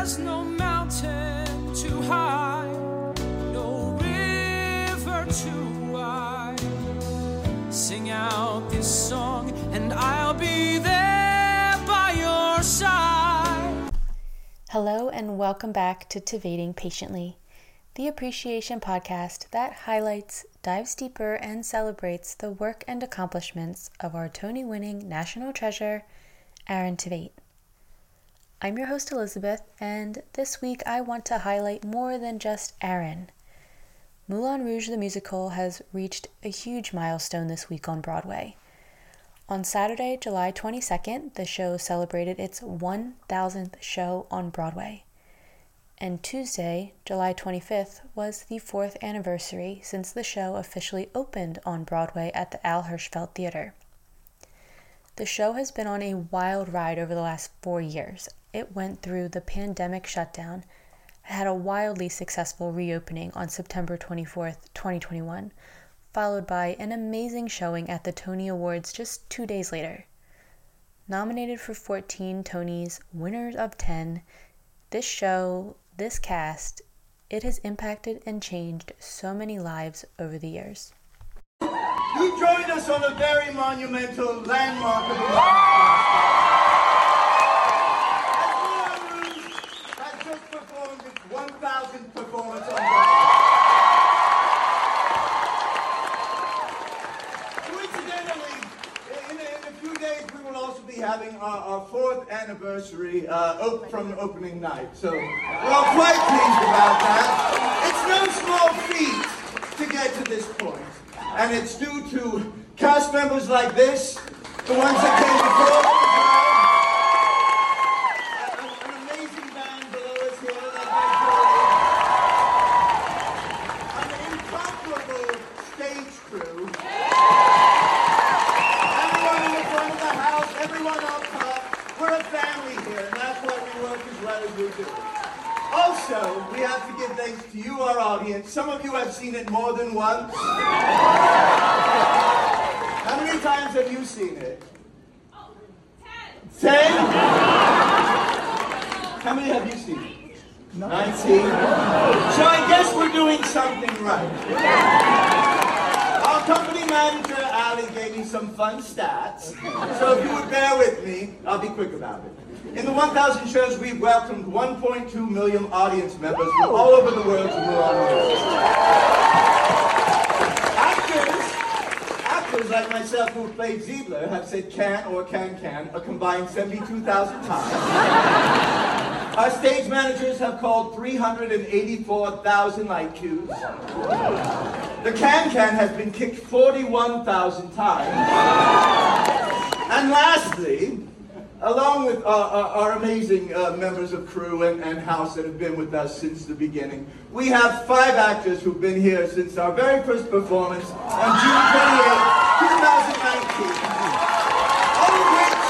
There's no mountain too high, no river too wide. Sing out this song, and I'll be there by your side. Hello, and welcome back to Tveiting Patiently, the appreciation podcast that highlights, dives deeper, and celebrates the work and accomplishments of our Tony winning national treasure, Aaron Tveit. I'm your host, Elizabeth, and this week I want to highlight more than just Aaron. Moulin Rouge the Musical has reached a huge milestone this week on Broadway. On Saturday, July 22nd, the show celebrated its 1000th show on Broadway. And Tuesday, July 25th, was the fourth anniversary since the show officially opened on Broadway at the Al Hirschfeld Theater. The show has been on a wild ride over the last four years, it went through the pandemic shutdown, had a wildly successful reopening on September 24th, 2021, followed by an amazing showing at the Tony Awards just two days later. Nominated for 14 Tonys, winners of 10, this show, this cast, it has impacted and changed so many lives over the years. You joined us on a very monumental landmark of the having our, our fourth anniversary uh, op- from opening night. So we're all quite pleased about that. It's no small feat to get to this point. And it's due to cast members like this, the ones that came before. Also, we have to give thanks to you, our audience. Some of you have seen it more than once. How many times have you seen it? Oh, ten. Ten? How many have you seen it? Nineteen. So I guess we're doing something right. Our company manager, Me some fun stats. So if you would bear with me, I'll be quick about it. In the 1,000 shows, we've welcomed 1.2 million audience members from all over the world to actors like myself who have played Zidler have said can or can can a combined 72,000 times. Our stage managers have called 384,000 light cues. The can can has been kicked 41,000 times. And lastly, along with our amazing uh, members of crew and, and house that have been with us since the beginning, we have five actors who've been here since our very first performance on June 28, 2019. All of which,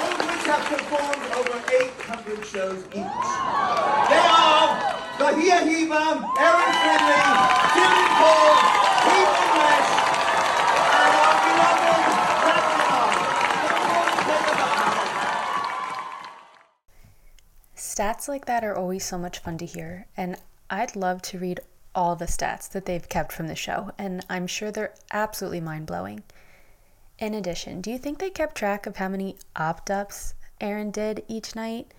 all of which have performed over 800 shows each. Bahia Aaron Finley, Tim Cole, Keith English, and our beloved Stats like that are always so much fun to hear, and I'd love to read all the stats that they've kept from the show, and I'm sure they're absolutely mind blowing. In addition, do you think they kept track of how many opt ups Aaron did each night?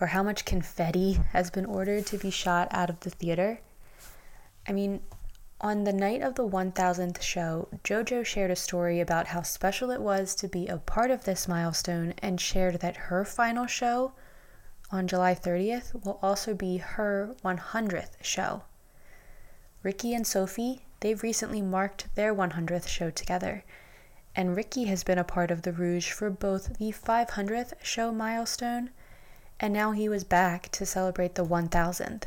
Or how much confetti has been ordered to be shot out of the theater? I mean, on the night of the 1000th show, JoJo shared a story about how special it was to be a part of this milestone and shared that her final show on July 30th will also be her 100th show. Ricky and Sophie, they've recently marked their 100th show together, and Ricky has been a part of the Rouge for both the 500th show milestone and now he was back to celebrate the 1000th.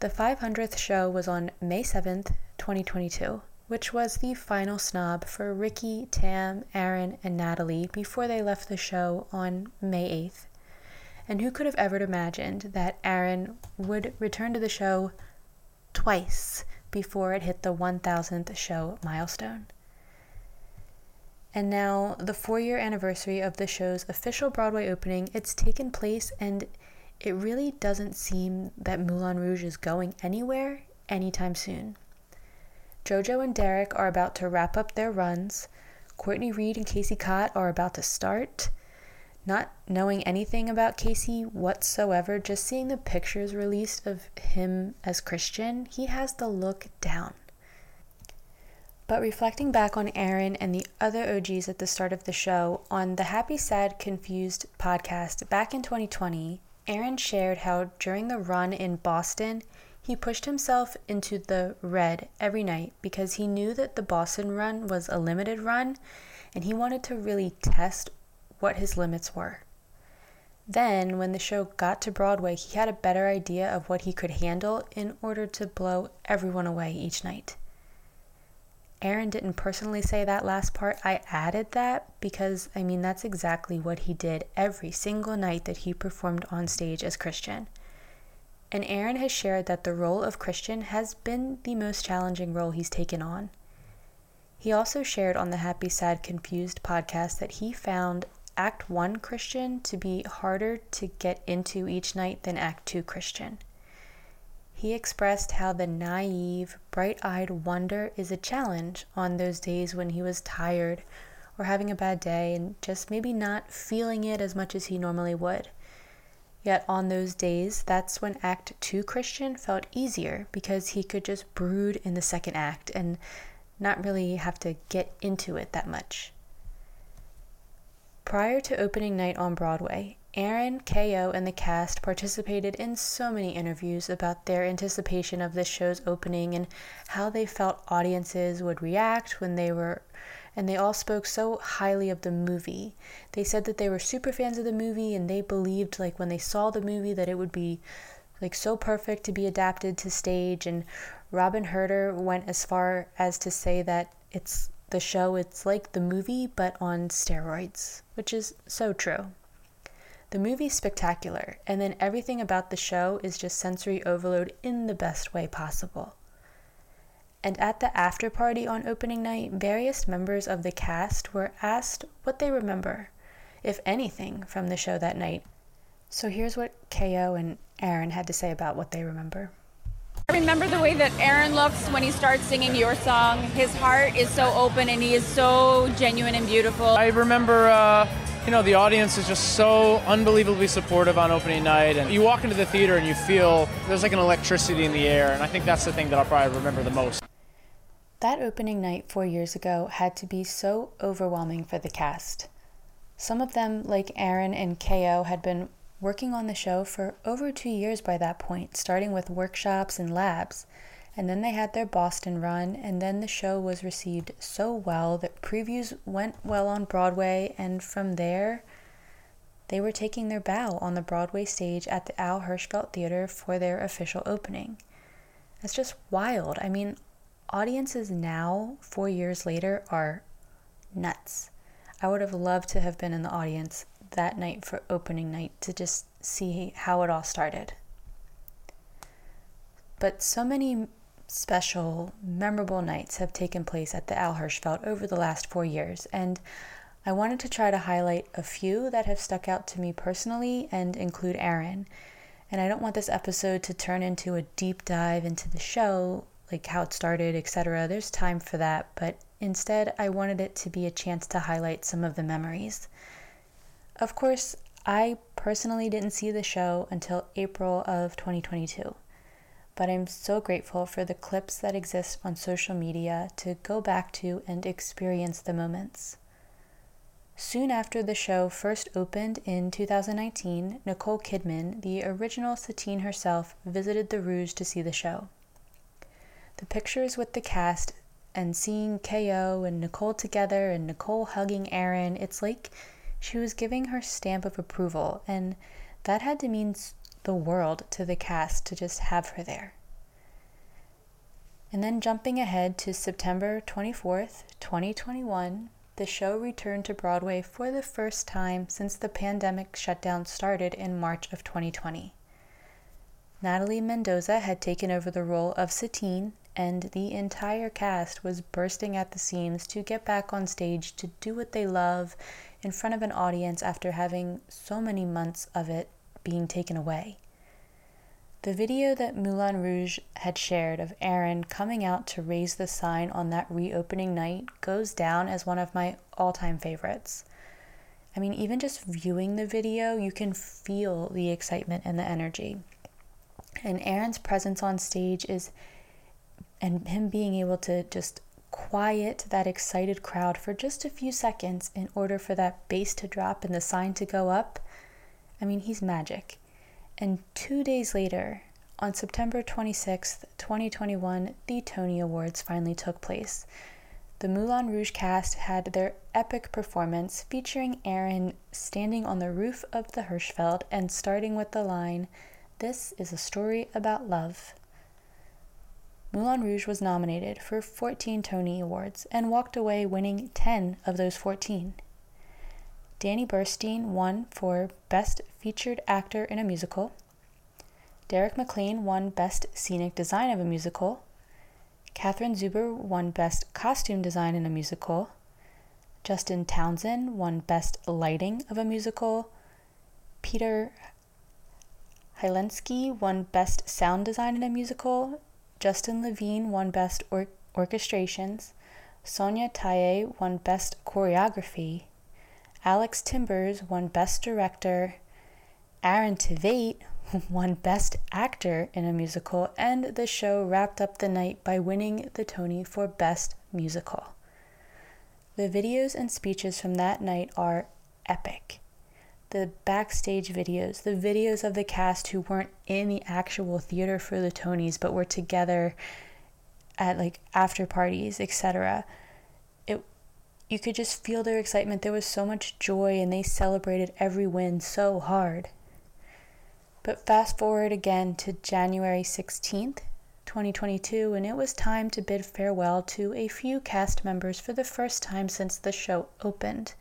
The 500th show was on May 7th, 2022, which was the final snob for Ricky, Tam, Aaron, and Natalie before they left the show on May 8th. And who could have ever imagined that Aaron would return to the show twice before it hit the 1000th show milestone? And now, the four year anniversary of the show's official Broadway opening, it's taken place, and it really doesn't seem that Moulin Rouge is going anywhere anytime soon. JoJo and Derek are about to wrap up their runs. Courtney Reed and Casey Cott are about to start. Not knowing anything about Casey whatsoever, just seeing the pictures released of him as Christian, he has the look down. But reflecting back on Aaron and the other OGs at the start of the show, on the Happy, Sad, Confused podcast back in 2020, Aaron shared how during the run in Boston, he pushed himself into the red every night because he knew that the Boston run was a limited run and he wanted to really test what his limits were. Then, when the show got to Broadway, he had a better idea of what he could handle in order to blow everyone away each night. Aaron didn't personally say that last part. I added that because, I mean, that's exactly what he did every single night that he performed on stage as Christian. And Aaron has shared that the role of Christian has been the most challenging role he's taken on. He also shared on the Happy, Sad, Confused podcast that he found Act 1 Christian to be harder to get into each night than Act 2 Christian. He expressed how the naive, bright eyed wonder is a challenge on those days when he was tired or having a bad day and just maybe not feeling it as much as he normally would. Yet on those days, that's when Act 2 Christian felt easier because he could just brood in the second act and not really have to get into it that much. Prior to opening night on Broadway, Aaron, KO, and the cast participated in so many interviews about their anticipation of this show's opening and how they felt audiences would react when they were and they all spoke so highly of the movie. They said that they were super fans of the movie and they believed like when they saw the movie that it would be like so perfect to be adapted to stage and Robyn Hurder went as far as to say that it's the show it's like the movie but on steroids, which is so true. The movie's spectacular, and then everything about the show is just sensory overload in the best way possible. And at the after party on opening night, various members of the cast were asked what they remember, if anything, from the show that night. So here's what KO and Aaron had to say about what they remember. I remember the way that Aaron looks when he starts singing your song. His heart is so open and he is so genuine and beautiful. I remember, uh, you know, the audience is just so unbelievably supportive on opening night. And you walk into the theater and you feel there's like an electricity in the air. And I think that's the thing that I'll probably remember the most. That opening night four years ago had to be so overwhelming for the cast. Some of them, like Aaron and KO, had been working on the show for over two years by that point, starting with workshops and labs. And then they had their Boston run, and then the show was received so well that previews went well on Broadway, and from there, they were taking their bow on the Broadway stage at the Al Hirschfeld Theater for their official opening. That's just wild. I mean, audiences now, four years later, are nuts. I would have loved to have been in the audience that night for opening night to just see how it all started. But so many special, memorable nights have taken place at the Al Hirschfeld over the last four years, and I wanted to try to highlight a few that have stuck out to me personally and include Aaron. And I don't want this episode to turn into a deep dive into the show like how it started, etc. There's time for that, but instead I wanted it to be a chance to highlight some of the memories. Of course, I personally didn't see the show until April of 2022, but I'm so grateful for the clips that exist on social media to go back to and experience the moments. Soon after the show first opened in 2019, Nicole Kidman, the original Satine herself, visited the Rouge to see the show. The pictures with the cast and seeing KO and Nicole together and Nicole hugging Aaron, it's like she was giving her stamp of approval, and that had to mean the world to the cast to just have her there. And then jumping ahead to September 24th, 2021, the show returned to Broadway for the first time since the pandemic shutdown started in March of 2020. Natalie Mendoza had taken over the role of Satine, and the entire cast was bursting at the seams to get back on stage to do what they love in front of an audience after having so many months of it being taken away. The video that Moulin Rouge had shared of Aaron coming out to raise the sign on that reopening night goes down as one of my all time favorites. I mean, even just viewing the video, you can feel the excitement and the energy. And Aaron's presence on stage is, and him being able to just quiet that excited crowd for just a few seconds in order for that bass to drop and the sign to go up. I mean, he's magic. And two days later, on September 26th, 2021, the Tony Awards finally took place. The Moulin Rouge cast had their epic performance featuring Aaron standing on the roof of the Hirschfeld and starting with the line, This is a story about love. Moulin Rouge was nominated for 14 Tony Awards and walked away winning 10 of those 14. Danny Burstein won for Best Featured Actor in a Musical. Derek McLane won Best Scenic Design of a Musical. Catherine Zuber won Best Costume Design in a Musical. Justin Townsend won Best Lighting of a Musical. Peter Hylenski won Best Sound Design in a Musical. Justin Levine won Best or- Orchestrations. Sonya Tayeh won Best Choreography. Alex Timbers won Best Director. Aaron Tveit won Best Actor in a Musical, and the show wrapped up the night by winning the Tony for Best Musical. The videos and speeches from that night are epic. The backstage videos, the videos of the cast who weren't in the actual theater for the Tonys but were together at like after parties, etc you could just feel their excitement. There was so much joy, and they celebrated every win so hard. But fast forward again to January 16th, 2022, and it was time to bid farewell to a few cast members for the first time since the show opened.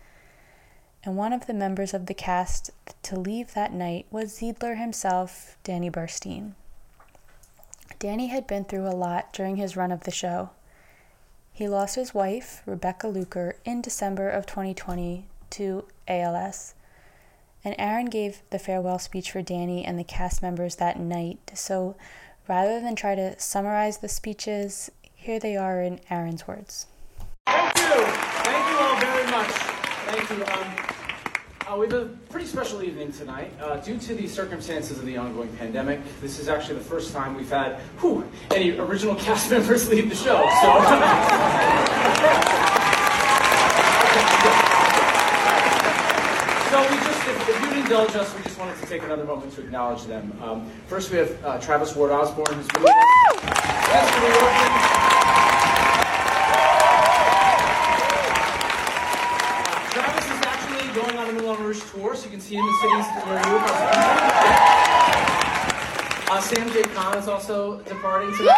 And one of the members of the cast to leave that night was Zidler himself, Danny Burstein. Danny had been through a lot during his run of the show. He lost his wife, Rebecca Luker, in December of 2020 to ALS. And Aaron gave the farewell speech for Danny and the cast members that night. So rather than try to summarize the speeches, here they are in Aaron's words. Thank you. Thank you all very much. Thank you. Um, uh, we have a pretty special evening tonight. Uh, due to the circumstances of the ongoing pandemic, this is actually the first time we've had whew, any original cast members leave the show. So, so we just, if, if, you'd indulge us, we just wanted to take another moment to acknowledge them. Um, first, we have uh, Travis Ward Osborne, who's with us so you can see him in cities where you uh, Sam J. Cahn is also departing tonight.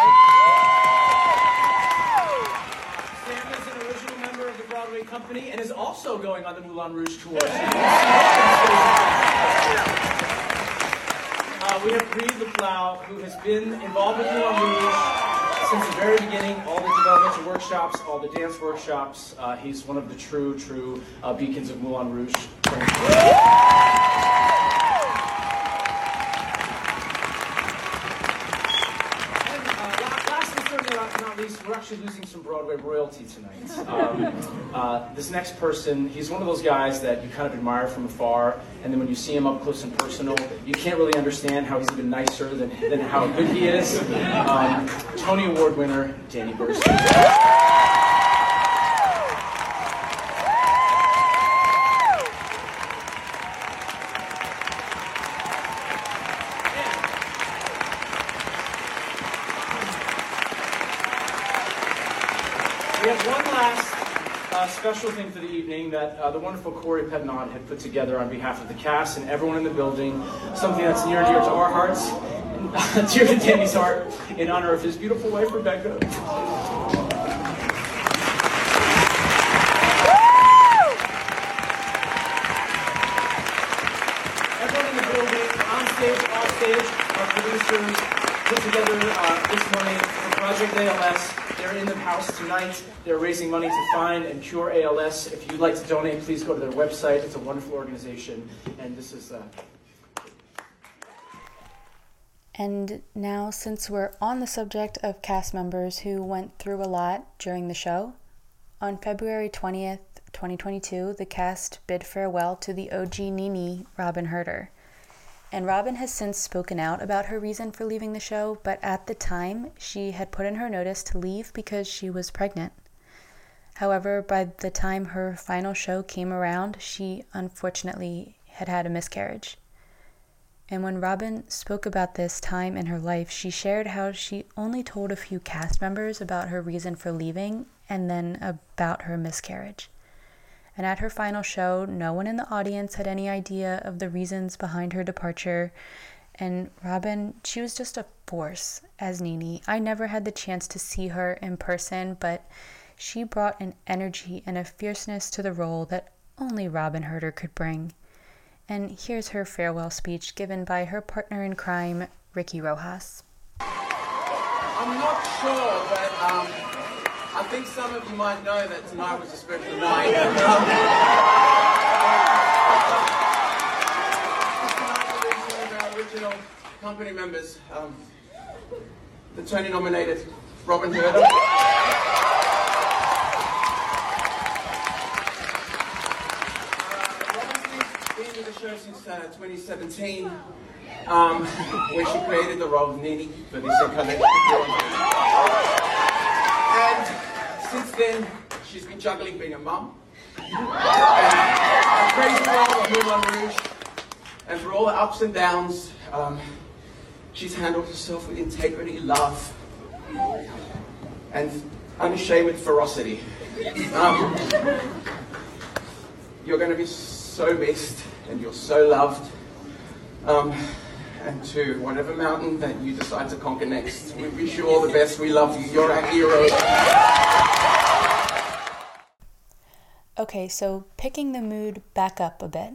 Sam is an original member of the Broadway company and is also going on the Moulin Rouge tour. Uh, we have Reed Luplau, who has been involved with Moulin Rouge since the very beginning, all the developmental workshops, all the dance workshops. Uh, he's one of the true, true uh, beacons of Moulin Rouge. Actually losing some Broadway royalty tonight. Um, uh, this next person, he's one of those guys that you kind of admire from afar, and then when you see him up close and personal, you can't really understand how he's even nicer than, than how good he is. Um, Tony Award winner, Danny Burstein. Special thing for the evening that uh, the wonderful Corey Pednod had put together on behalf of the cast and everyone in the building, something that's near and dear to our hearts, and, dear to Danny's heart, in honor of his beautiful wife, Rebecca. Put together uh, this money for Project ALS. They're in the house tonight. They're raising money to find and cure ALS. If you'd like to donate, please go to their website. It's a wonderful organization, and this is. Uh, And now, since we're on the subject of cast members who went through a lot during the show, on February 20th, 2022, the cast bid farewell to the OG Nini, Robyn Hurder. And Robyn has since spoken out about her reason for leaving the show, but at the time, she had put in her notice to leave because she was pregnant. However, by the time her final show came around, she unfortunately had had a miscarriage. And when Robyn spoke about this time in her life, she shared how she only told a few cast members about her reason for leaving and then about her miscarriage. And at her final show, no one in the audience had any idea of the reasons behind her departure. And Robyn, she was just a force as Nini. I never had the chance to see her in person, but she brought an energy and a fierceness to the role that only Robyn Hurder could bring. And here's her farewell speech given by her partner in crime, Ricky Rojas. I'm not sure, but um, I think some of you might know that tonight was a special night. our original company members, um, the Tony nominated Robyn Hurder. Since uh, 2017, um, where she created the role of Nini for this incarnation. And since then, she's been juggling being a mum, a crazy role of Moulin Rouge, and for all the ups and downs, um, she's handled herself with integrity, love, and unashamed ferocity. Um, you're going to be so missed and you're so loved. Um, and to whatever mountain that you decide to conquer next, we wish you all the best. We love you. You're our hero. Okay, so picking the mood back up a bit,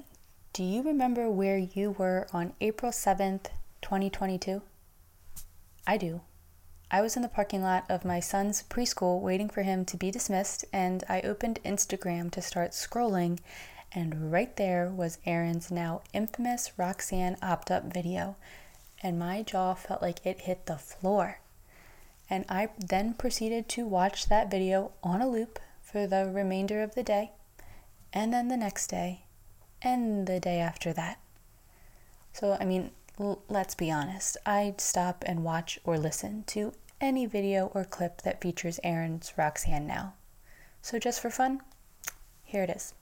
do you remember where you were on April 7th, 2022? I do. I was in the parking lot of my son's preschool waiting for him to be dismissed, and I opened Instagram to start scrolling, and right there was Aaron's now infamous Roxanne opt up video, and my jaw felt like it hit the floor. And I then proceeded to watch that video on a loop for the remainder of the day, and then the next day, and the day after that. So, I mean, l- let's be honest, I'd stop and watch or listen to any video or clip that features Aaron's Roxanne now. So, just for fun, here it is.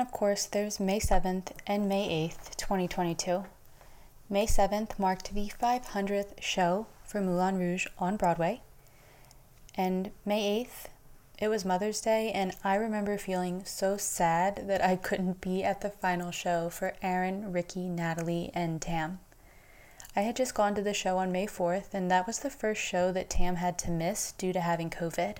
Of course, there's May 7th and May 8th, 2022. May 7th marked the 500th show for Moulin Rouge on Broadway. And May 8th, it was Mother's Day, and I remember feeling so sad that I couldn't be at the final show for Aaron, Ricky, Natalie, and Tam. I had just gone to the show on May 4th, and that was the first show that Tam had to miss due to having COVID.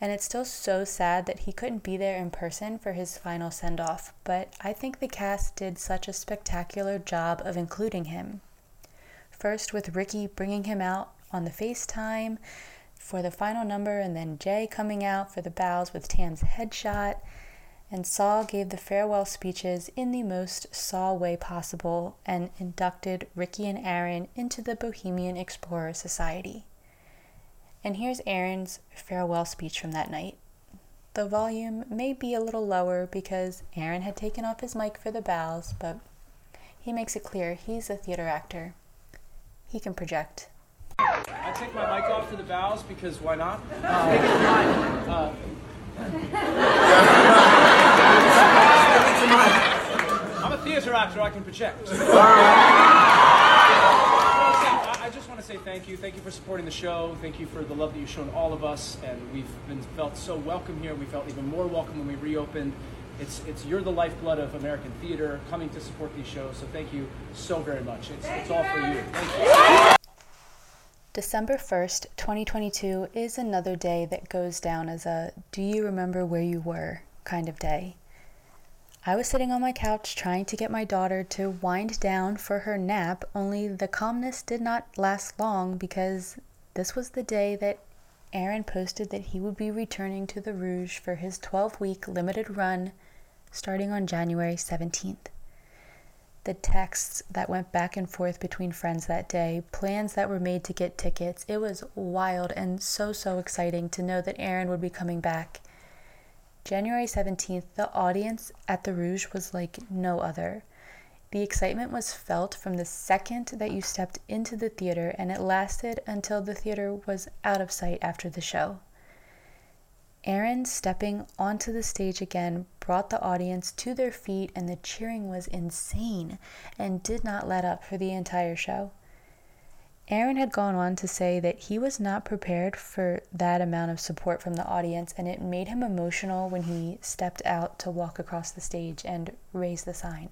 And it's still so sad that he couldn't be there in person for his final send off, but I think the cast did such a spectacular job of including him. First, with Ricky bringing him out on the FaceTime for the final number, and then Jay coming out for the bows with Tam's headshot. And Sahr gave the farewell speeches in the most Sahr way possible and inducted Ricky and Aaron into the Bohemian Explorer Society. And here's Aaron's farewell speech from that night. The volume may be a little lower because Aaron had taken off his mic for the bows, but he makes it clear he's a theater actor. He can project. I take my mic off for the bows because why not? Uh, I'm a theater actor. I can project. I I just want to say thank you. Thank you for supporting the show. Thank you for the love that you've shown all of us, and we've been felt so welcome here. We felt even more welcome when we reopened. It's it's you're the lifeblood of American theater, coming to support these shows. So thank you so very much. It's it's all for you. Thank you. December 1st, 2022 is another day that goes down as a do you remember where you were kind of day. I was sitting on my couch trying to get my daughter to wind down for her nap, only the calmness did not last long because this was the day that Aaron posted that he would be returning to the Rouge for his 12 week limited run starting on January 17th the texts that went back and forth between friends that day, plans that were made to get tickets. It was wild and so, so exciting to know that Aaron would be coming back. January 17th, the audience at the Rouge was like no other. The excitement was felt from the second that you stepped into the theater, and it lasted until the theater was out of sight after the show. Aaron stepping onto the stage again brought the audience to their feet, and the cheering was insane and did not let up for the entire show. Aaron had gone on to say that he was not prepared for that amount of support from the audience, and it made him emotional when he stepped out to walk across the stage and raise the sign.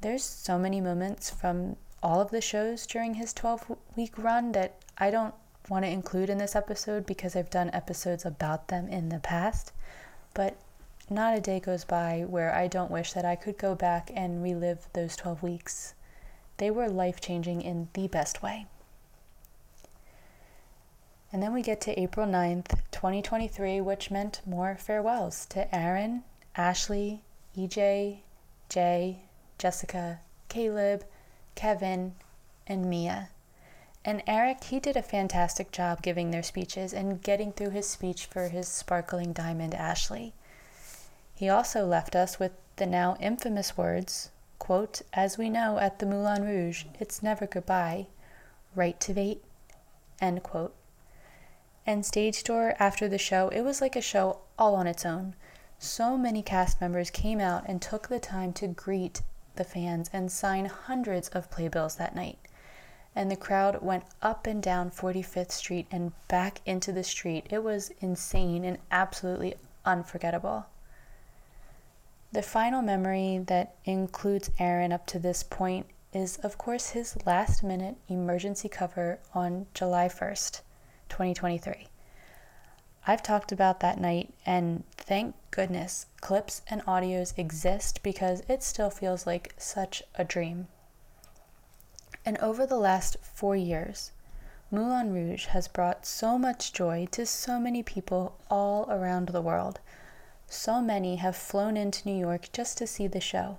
There's so many moments from all of the shows during his 12 week run that I don't want to include in this episode because I've done episodes about them in the past, but not a day goes by where I don't wish that I could go back and relive those 12 weeks. They were life changing in the best way. And then we get to April 9th, 2023, which meant more farewells to Aaron, Ashley, EJ, Jay, Jessica, Caleb, Kevin, and Mia. And Eric, he did a fantastic job giving their speeches and getting through his speech for his sparkling diamond Ashley. He also left us with the now infamous words, quote, as we know at the Moulin Rouge, it's never goodbye, right Tveit, end quote. And stage door after the show, it was like a show all on its own. So many cast members came out and took the time to greet the fans and sign hundreds of playbills that night and the crowd went up and down 45th Street and back into the street. It was insane and absolutely unforgettable. The final memory that includes Aaron up to this point is, of course, his last minute emergency cover on July 1st, 2023. I've talked about that night, and thank goodness clips and audios exist because it still feels like such a dream. And over the last four years, Moulin Rouge has brought so much joy to so many people all around the world. So many have flown into New York just to see the show.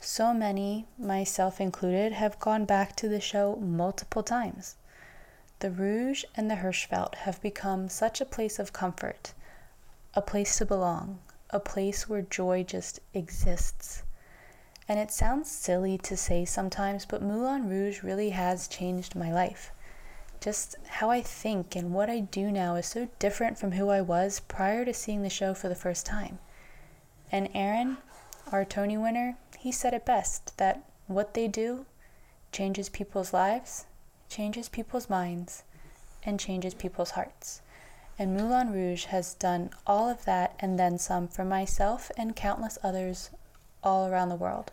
So many, myself included, have gone back to the show multiple times. The Rouge and the Hirschfeld have become such a place of comfort, a place to belong, a place where joy just exists. And it sounds silly to say sometimes, but Moulin Rouge really has changed my life. Just how I think and what I do now is so different from who I was prior to seeing the show for the first time. And Aaron, our Tony winner, he said it best that what they do changes people's lives, changes people's minds, and changes people's hearts. And Moulin Rouge has done all of that and then some for myself and countless others all around the world.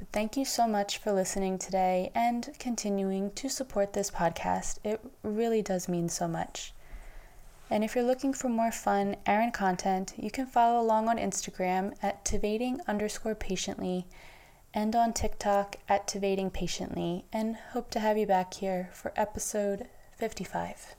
But thank you so much for listening today and continuing to support this podcast. It really does mean so much. And if you're looking for more fun Aaron content, you can follow along on Instagram at tveiting underscore patiently and on TikTok at tveiting patiently. And hope to have you back here for episode 55.